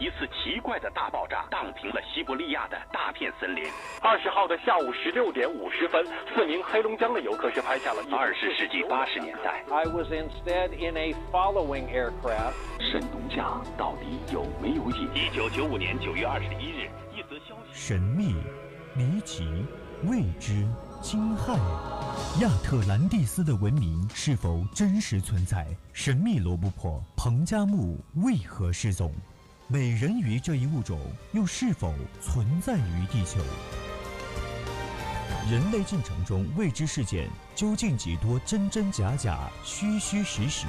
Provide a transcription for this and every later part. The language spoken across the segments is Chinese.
一次奇怪的大爆炸荡平了西伯利亚的大片森林。二十号的下午十六点五十分，四名黑龙江的游客是拍下了二十世纪八十年代。I was instead in a following aircraft。神农架到底有没有影？一九九五年九月二十一日，一则消息：神秘、离奇、未知、惊骇。亚特兰蒂斯的文明是否真实存在？神秘罗布泊彭加木为何失踪？美人鱼这一物种又是否存在于地球？人类进程中未知事件究竟几多真真假假、虚虚实实？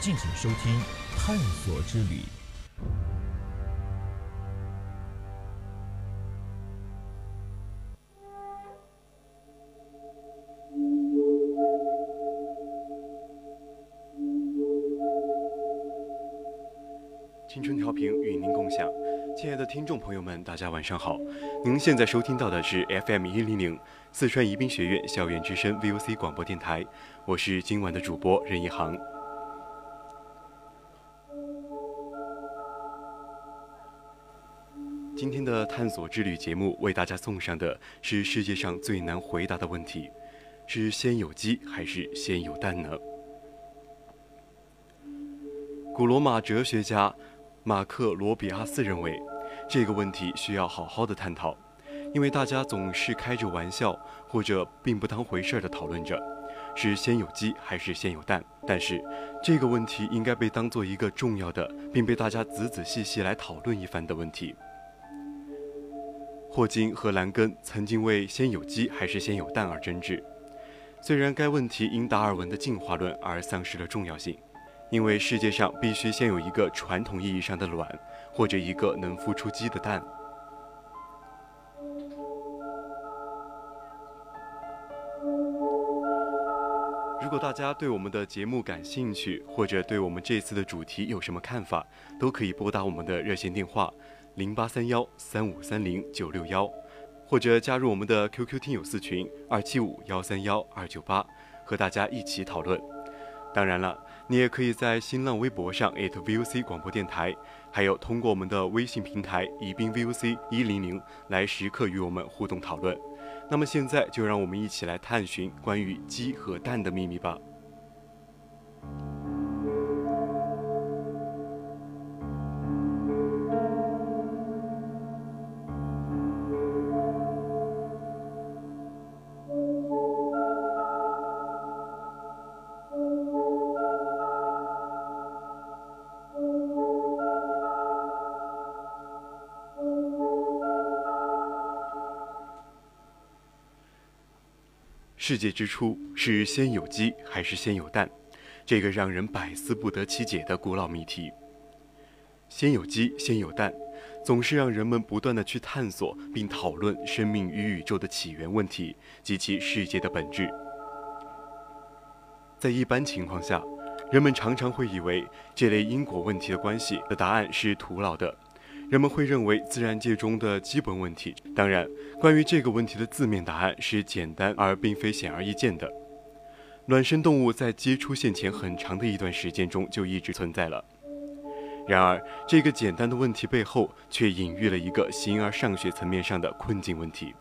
敬请收听《探索之旅》。亲爱的听众朋友们，大家晚上好。您现在收听到的是 FM 一零零四川宜宾学院校园之声 VOC 广播电台，我是今晚的主播任一航。今天的探索之旅节目为大家送上的是世界上最难回答的问题：是先有鸡还是先有蛋呢？古罗马哲学家。马克罗比阿斯认为，这个问题需要好好的探讨，因为大家总是开着玩笑或者并不当回事儿的讨论着，是先有鸡还是先有蛋。但是，这个问题应该被当做一个重要的，并被大家仔仔细细来讨论一番的问题。霍金和兰根曾经为先有鸡还是先有蛋而争执，虽然该问题因达尔文的进化论而丧失了重要性。因为世界上必须先有一个传统意义上的卵，或者一个能孵出鸡的蛋。如果大家对我们的节目感兴趣，或者对我们这次的主题有什么看法，都可以拨打我们的热线电话零八三幺三五三零九六幺，或者加入我们的 QQ 听友四群二七五幺三幺二九八，和大家一起讨论。当然了。你也可以在新浪微博上 @VOC 广播电台，还有通过我们的微信平台宜宾 VOC 一零零来时刻与我们互动讨论。那么现在就让我们一起来探寻关于鸡和蛋的秘密吧。世界之初是先有鸡还是先有蛋？这个让人百思不得其解的古老谜题。先有鸡，先有蛋，总是让人们不断的去探索并讨论生命与宇宙的起源问题及其世界的本质。在一般情况下，人们常常会以为这类因果问题的关系的答案是徒劳的。人们会认为自然界中的基本问题，当然，关于这个问题的字面答案是简单而并非显而易见的。卵生动物在鸡出现前很长的一段时间中就一直存在了。然而，这个简单的问题背后却隐喻了一个形而上学层面上的困境问题。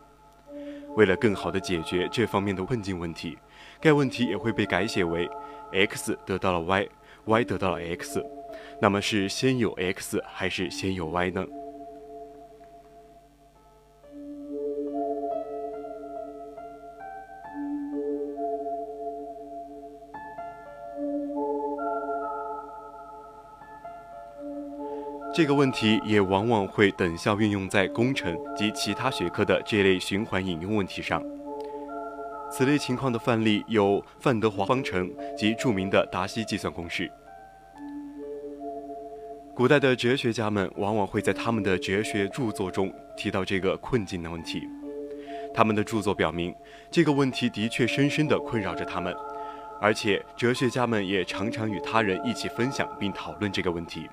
为了更好地解决这方面的困境问题，该问题也会被改写为：x 得到了 y，y 得到了 x。那么是先有 x 还是先有 y 呢？这个问题也往往会等效运用在工程及其他学科的这类循环引用问题上。此类情况的范例有范德华方程及著名的达西计算公式。古代的哲学家们往往会在他们的哲学著作中提到这个困境的问题。他们的著作表明，这个问题的确深深地困扰着他们，而且哲学家们也常常与他人一起分享并讨论这个问题。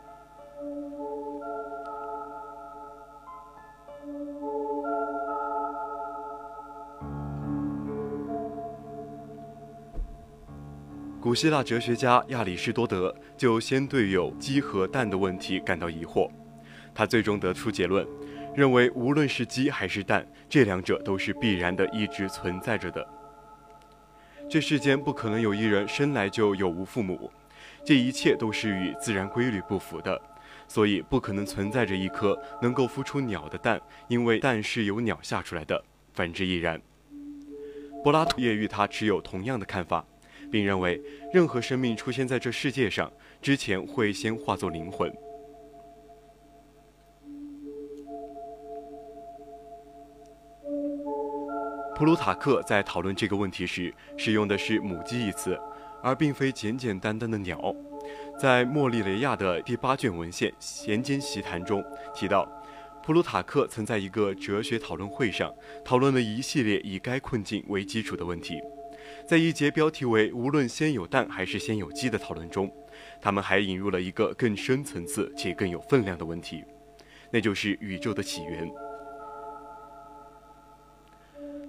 古希腊哲学家亚里士多德就先对有鸡和蛋的问题感到疑惑，他最终得出结论，认为无论是鸡还是蛋，这两者都是必然的，一直存在着的。这世间不可能有一人生来就有无父母，这一切都是与自然规律不符的，所以不可能存在着一颗能够孵出鸟的蛋，因为蛋是由鸟下出来的，反之亦然。柏拉图也与他持有同样的看法，并认为任何生命出现在这世界上之前，会先化作灵魂。普鲁塔克在讨论这个问题时，使用的是“母鸡”一词，而并非简简单单的鸟。在莫利雷亚的第八卷文献《闲间习谈》中提到，普鲁塔克曾在一个哲学讨论会上讨论了一系列以该困境为基础的问题。在一节标题为“无论先有蛋还是先有鸡”的讨论中，他们还引入了一个更深层次且更有分量的问题，那就是宇宙的起源。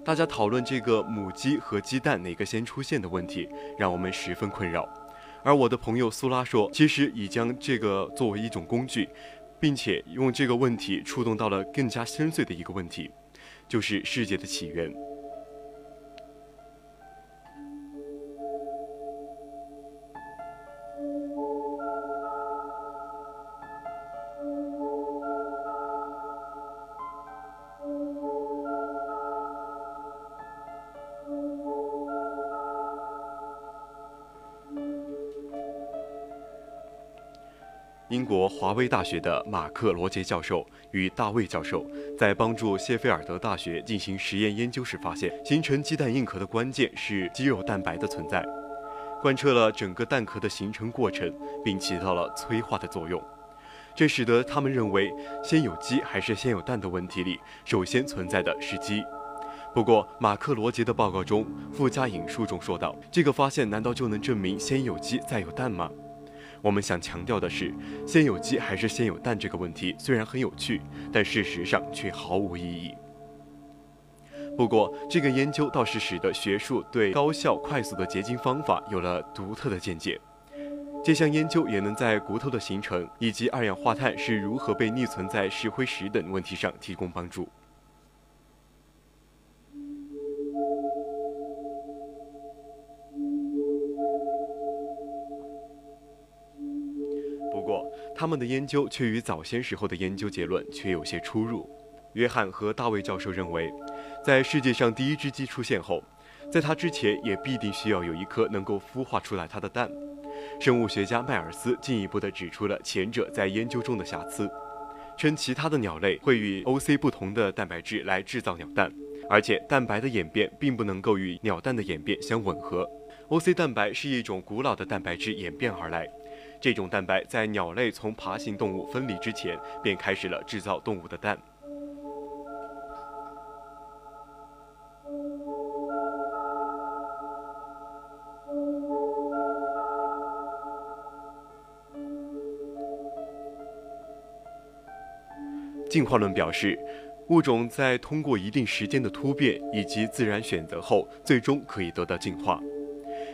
大家讨论这个母鸡和鸡蛋哪个先出现的问题，让我们十分困扰。而我的朋友苏拉说，其实已将这个作为一种工具，并且用这个问题触动到了更加深邃的一个问题，就是世界的起源。英国华威大学的马克·罗杰教授与大卫教授在帮助谢菲尔德大学进行实验研究时发现，形成鸡蛋硬壳的关键是肌肉蛋白的存在，贯彻了整个蛋壳的形成过程，并起到了催化的作用。这使得他们认为，先有鸡还是先有蛋的问题里，首先存在的是鸡。不过，马克·罗杰的报告中附加引述中说道：“这个发现难道就能证明先有鸡再有蛋吗？”我们想强调的是，先有鸡还是先有蛋这个问题虽然很有趣，但事实上却毫无意义。不过，这个研究倒是使得学术对高效快速的结晶方法有了独特的见解。这项研究也能在骨头的形成以及二氧化碳是如何被匿存在石灰石等问题上提供帮助。他们的研究却与早先时候的研究结论却有些出入。约翰和大卫教授认为，在世界上第一只鸡出现后，在它之前也必定需要有一颗能够孵化出来它的蛋。生物学家迈尔斯进一步地指出了前者在研究中的瑕疵，称其他的鸟类会与 OC 不同的蛋白质来制造鸟蛋，而且蛋白的演变并不能够与鸟蛋的演变相吻合。OC 蛋白是一种古老的蛋白质演变而来。这种蛋白在鸟类从爬行动物分离之前，便开始了制造动物的蛋。进化论表示，物种在通过一定时间的突变以及自然选择后，最终可以得到进化。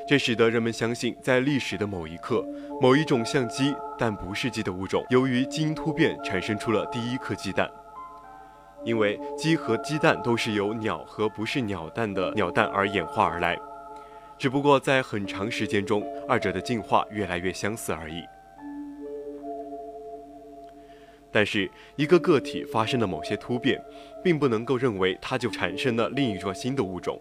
这使得人们相信，在历史的某一刻，某一种像鸡但不是鸡的物种，由于基因突变产生出了第一颗鸡蛋。因为鸡和鸡蛋都是由鸟和不是鸟蛋的鸟蛋而演化而来，只不过在很长时间中，二者的进化越来越相似而已。但是，一个个体发生了某些突变，并不能够认为它就产生了另一种新的物种。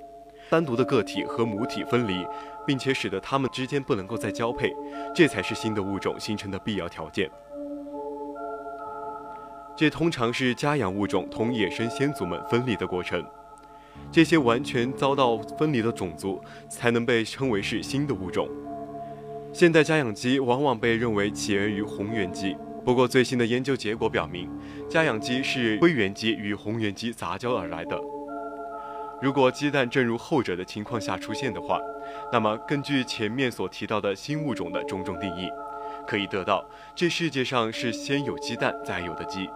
单独的个体和母体分离。并且使得它们之间不能够再交配，这才是新的物种形成的必要条件。这通常是家养物种同野生先祖们分离的过程。这些完全遭到分离的种族才能被称为是新的物种。现代家养鸡往往被认为起源于红原鸡，不过最新的研究结果表明，家养鸡是灰原鸡与红原鸡杂交而来的。如果鸡蛋正如后者的情况下出现的话，那么根据前面所提到的新物种的种种定义，可以得到这世界上是先有鸡蛋再有的鸡。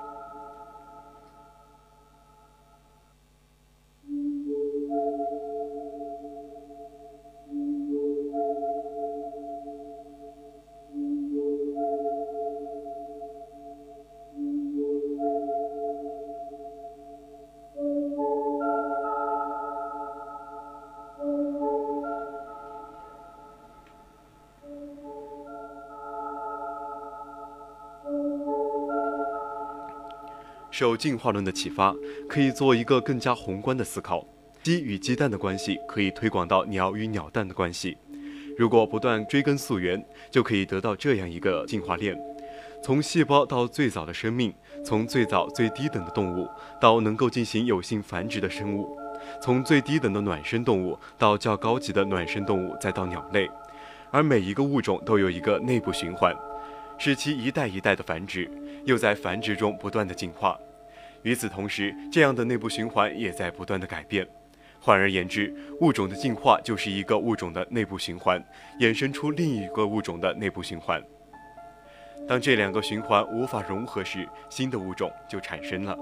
受进化论的启发，可以做一个更加宏观的思考。鸡与鸡蛋的关系可以推广到鸟与鸟蛋的关系。如果不断追根溯源，就可以得到这样一个进化链：从细胞到最早的生命，从最早最低等的动物到能够进行有性繁殖的生物，从最低等的卵生动物到较高级的卵生动物，再到鸟类。而每一个物种都有一个内部循环，使其一代一代的繁殖，又在繁殖中不断的进化。与此同时，这样的内部循环也在不断的改变。换而言之，物种的进化就是一个物种的内部循环，衍生出另一个物种的内部循环。当这两个循环无法融合时，新的物种就产生了。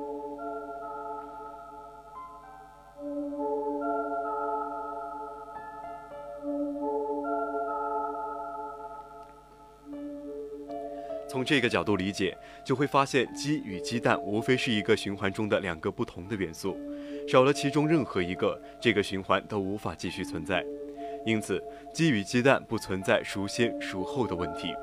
从这个角度理解，就会发现鸡与鸡蛋无非是一个循环中的两个不同的元素。少了其中任何一个，这个循环都无法继续存在。因此，鸡与鸡蛋不存在孰先孰后的问题。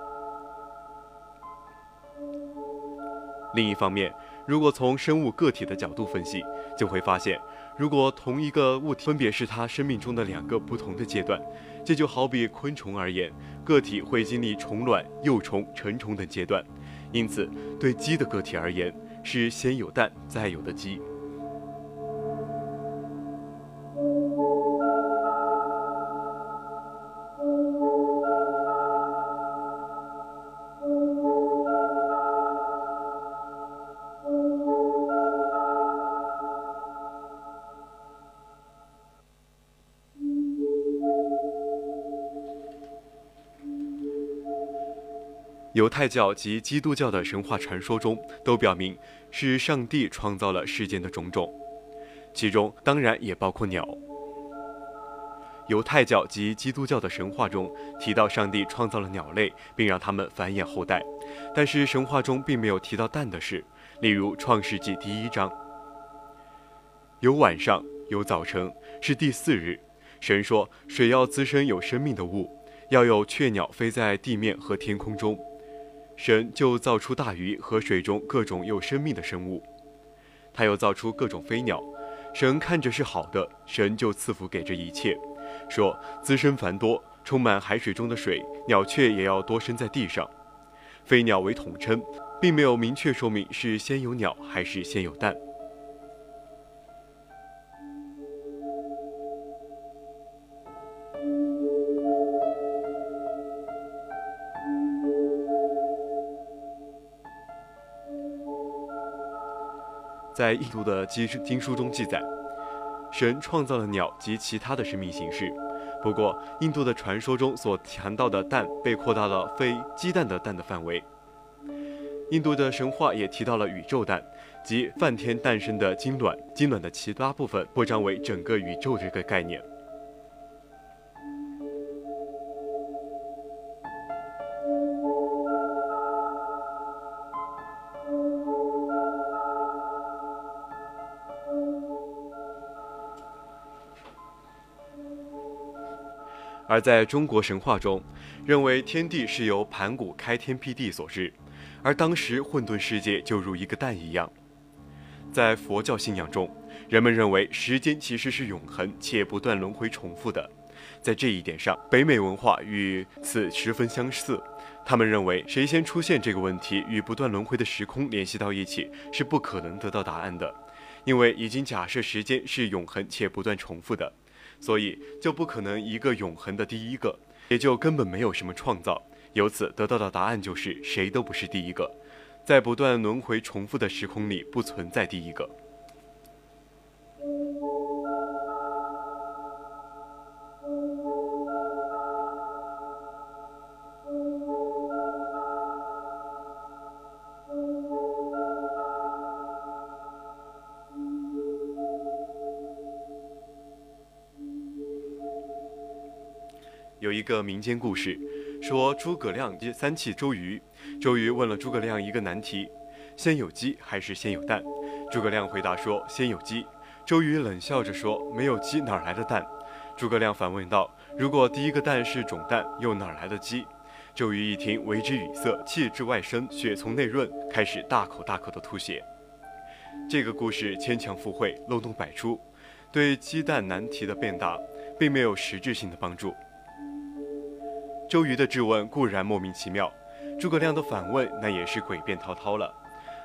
另一方面，如果从生物个体的角度分析，就会发现，如果同一个物体分别是它生命中的两个不同的阶段，这就好比昆虫而言，个体会经历虫卵、幼虫、成虫等阶段。因此，对鸡的个体而言，是先有蛋再有的鸡。犹太教及基督教的神话传说中都表明，是上帝创造了世间的种种，其中当然也包括鸟。犹太教及基督教的神话中提到，上帝创造了鸟类，并让它们繁衍后代，但是神话中并没有提到蛋的事。例如《创世纪》第一章，有晚上，有早晨，是第四日。神说，水要滋生有生命的物，要有雀鸟飞在地面和天空中。神就造出大鱼和水中各种有生命的生物，他又造出各种飞鸟。神看着是好的，神就赐福给这一切，说滋生繁多，充满海水中的水，鸟雀也要多生在地上。飞鸟为统称，并没有明确说明是先有鸟还是先有蛋。在印度的经经书中记载，神创造了鸟及其他的生命形式。不过，印度的传说中所谈到的蛋被扩大了非鸡蛋的蛋的范围。印度的神话也提到了宇宙蛋，即梵天诞生的金卵，金卵的其他部分扩张为整个宇宙这个概念。而在中国神话中，认为天地是由盘古开天辟地所致，而当时混沌世界就如一个蛋一样。在佛教信仰中，人们认为时间其实是永恒且不断轮回重复的。在这一点上，北美文化与此十分相似。他们认为，谁先出现这个问题与不断轮回的时空联系到一起，是不可能得到答案的，因为已经假设时间是永恒且不断重复的。所以就不可能一个永恒的第一个，也就根本没有什么创造。由此得到的答案就是谁都不是第一个，在不断轮回重复的时空里不存在第一个。一个民间故事，说诸葛亮三气周瑜，周瑜问了诸葛亮一个难题：先有鸡还是先有蛋？诸葛亮回答说：先有鸡。周瑜冷笑着说：没有鸡哪来的蛋？诸葛亮反问道：如果第一个蛋是种蛋，又哪来的鸡？周瑜一听，为之语塞，气至外生，血从内润，开始大口大口的吐血。这个故事牵强附会，漏洞百出，对鸡蛋难题的变答并没有实质性的帮助。周瑜的质问固然莫名其妙，诸葛亮的反问那也是诡辩滔滔了。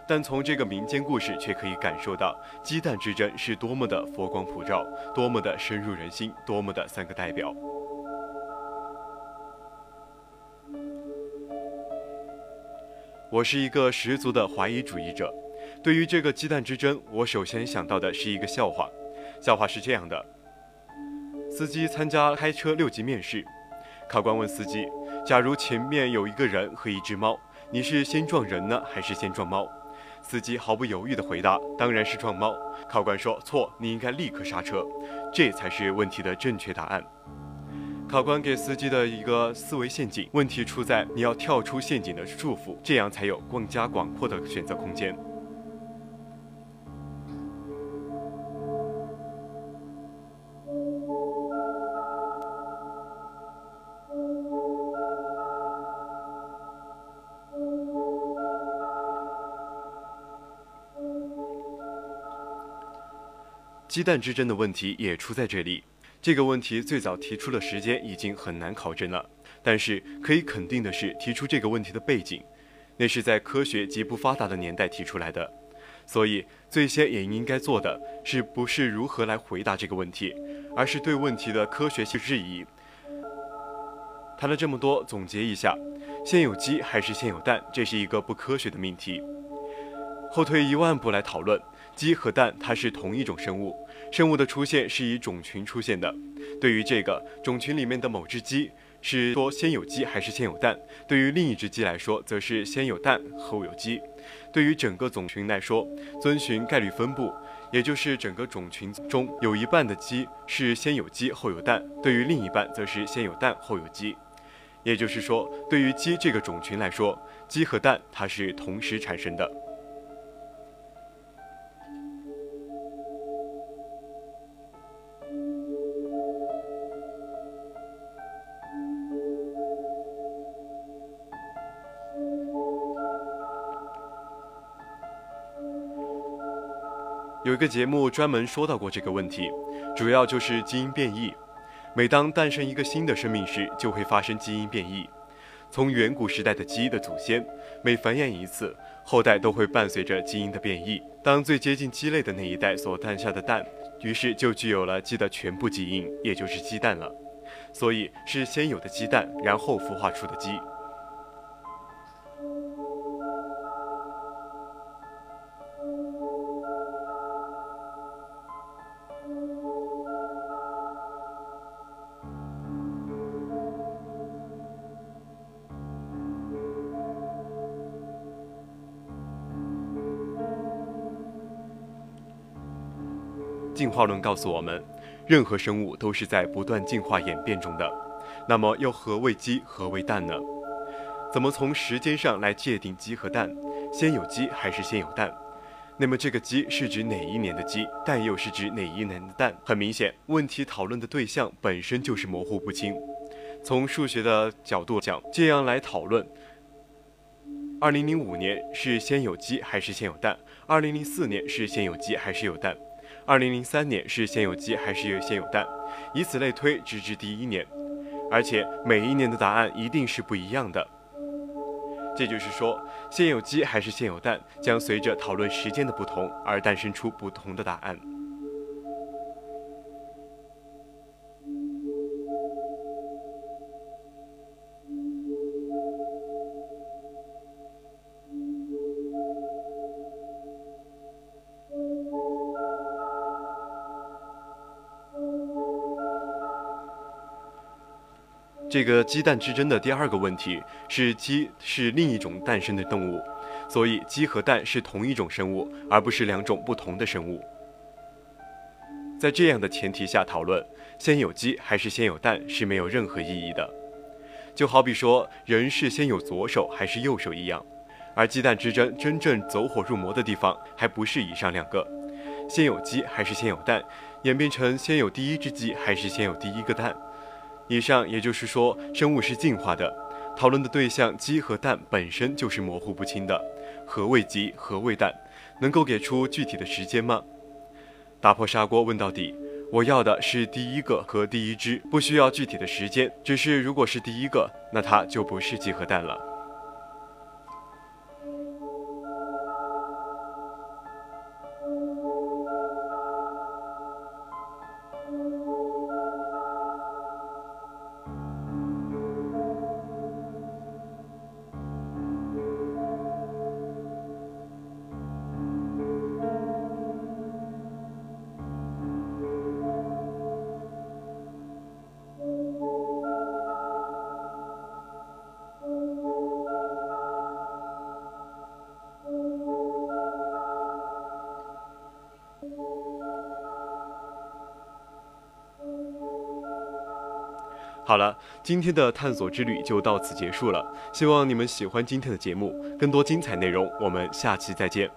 但从这个民间故事却可以感受到，鸡蛋之争是多么的佛光普照，多么的深入人心，多么的三个代表。我是一个十足的怀疑主义者。对于这个鸡蛋之争，我首先想到的是一个笑话。笑话是这样的：司机参加开车六级面试，考官问司机：“假如前面有一个人和一只猫，你是先撞人呢，还是先撞猫？”司机毫不犹豫地回答：“当然是撞猫。”考官说：“错，你应该立刻刹车，这才是问题的正确答案。”考官给司机的一个思维陷阱，问题出在你要跳出陷阱的束缚，这样才有更加广阔的选择空间。鸡蛋之争的问题也出在这里。这个问题最早提出的时间已经很难考证了，但是可以肯定的是，提出这个问题的背景，那是在科学极不发达的年代提出来的。所以，最先也应该做的是，不是如何来回答这个问题，而是对问题的科学性质疑。谈了这么多，总结一下：先有鸡还是先有蛋？这是一个不科学的命题。后退一万步来讨论。鸡和蛋，它是同一种生物，生物的出现是以种群出现的。对于这个种群里面的某只鸡，是说先有鸡还是先有蛋；对于另一只鸡来说，则是先有蛋后有鸡。对于整个种群来说，遵循概率分布，也就是整个种群中有一半的鸡是先有鸡后有蛋，对于另一半则是先有蛋后有鸡。也就是说，对于鸡这个种群来说，鸡和蛋它是同时产生的。有一个节目专门说到过这个问题，主要就是基因变异。每当诞生一个新的生命时，就会发生基因变异。从远古时代的鸡的祖先，每繁衍一次，后代都会伴随着基因的变异。当最接近鸡类的那一代所诞下的蛋，于是就具有了鸡的全部基因，也就是鸡蛋了。所以是先有的鸡蛋，然后孵化出的鸡。化论告诉我们，任何生物都是在不断进化演变中的。那么，又何谓鸡，何谓蛋呢？怎么从时间上来界定鸡和蛋？先有鸡还是先有蛋？那么，这个鸡是指哪一年的鸡？蛋又是指哪一年的蛋？很明显，问题讨论的对象本身就是模糊不清。从数学的角度讲，这样来讨论：二零零五年是先有鸡还是先有蛋？二零零四年是先有鸡还是有蛋？二零零三年是先有鸡还是先有蛋？以此类推，直至第一年，而且每一年的答案一定是不一样的。这就是说，先有鸡还是先有蛋，将随着讨论时间的不同而诞生出不同的答案。这个鸡蛋之争的第二个问题是，鸡是另一种诞生的动物，所以鸡和蛋是同一种生物，而不是两种不同的生物。在这样的前提下讨论，先有鸡还是先有蛋是没有任何意义的。就好比说人是先有左手还是右手一样，而鸡蛋之争真正走火入魔的地方，还不是以上两个，先有鸡还是先有蛋，演变成先有第一只鸡还是先有第一个蛋。以上也就是说，生物是进化的，讨论的对象鸡和蛋本身就是模糊不清的。何谓鸡？何谓蛋？能够给出具体的时间吗？打破砂锅问到底，我要的是第一个和第一只，不需要具体的时间，只是如果是第一个，那它就不是鸡和蛋了。好了，今天的探索之旅就到此结束了。希望你们喜欢今天的节目，更多精彩内容，我们下期再见。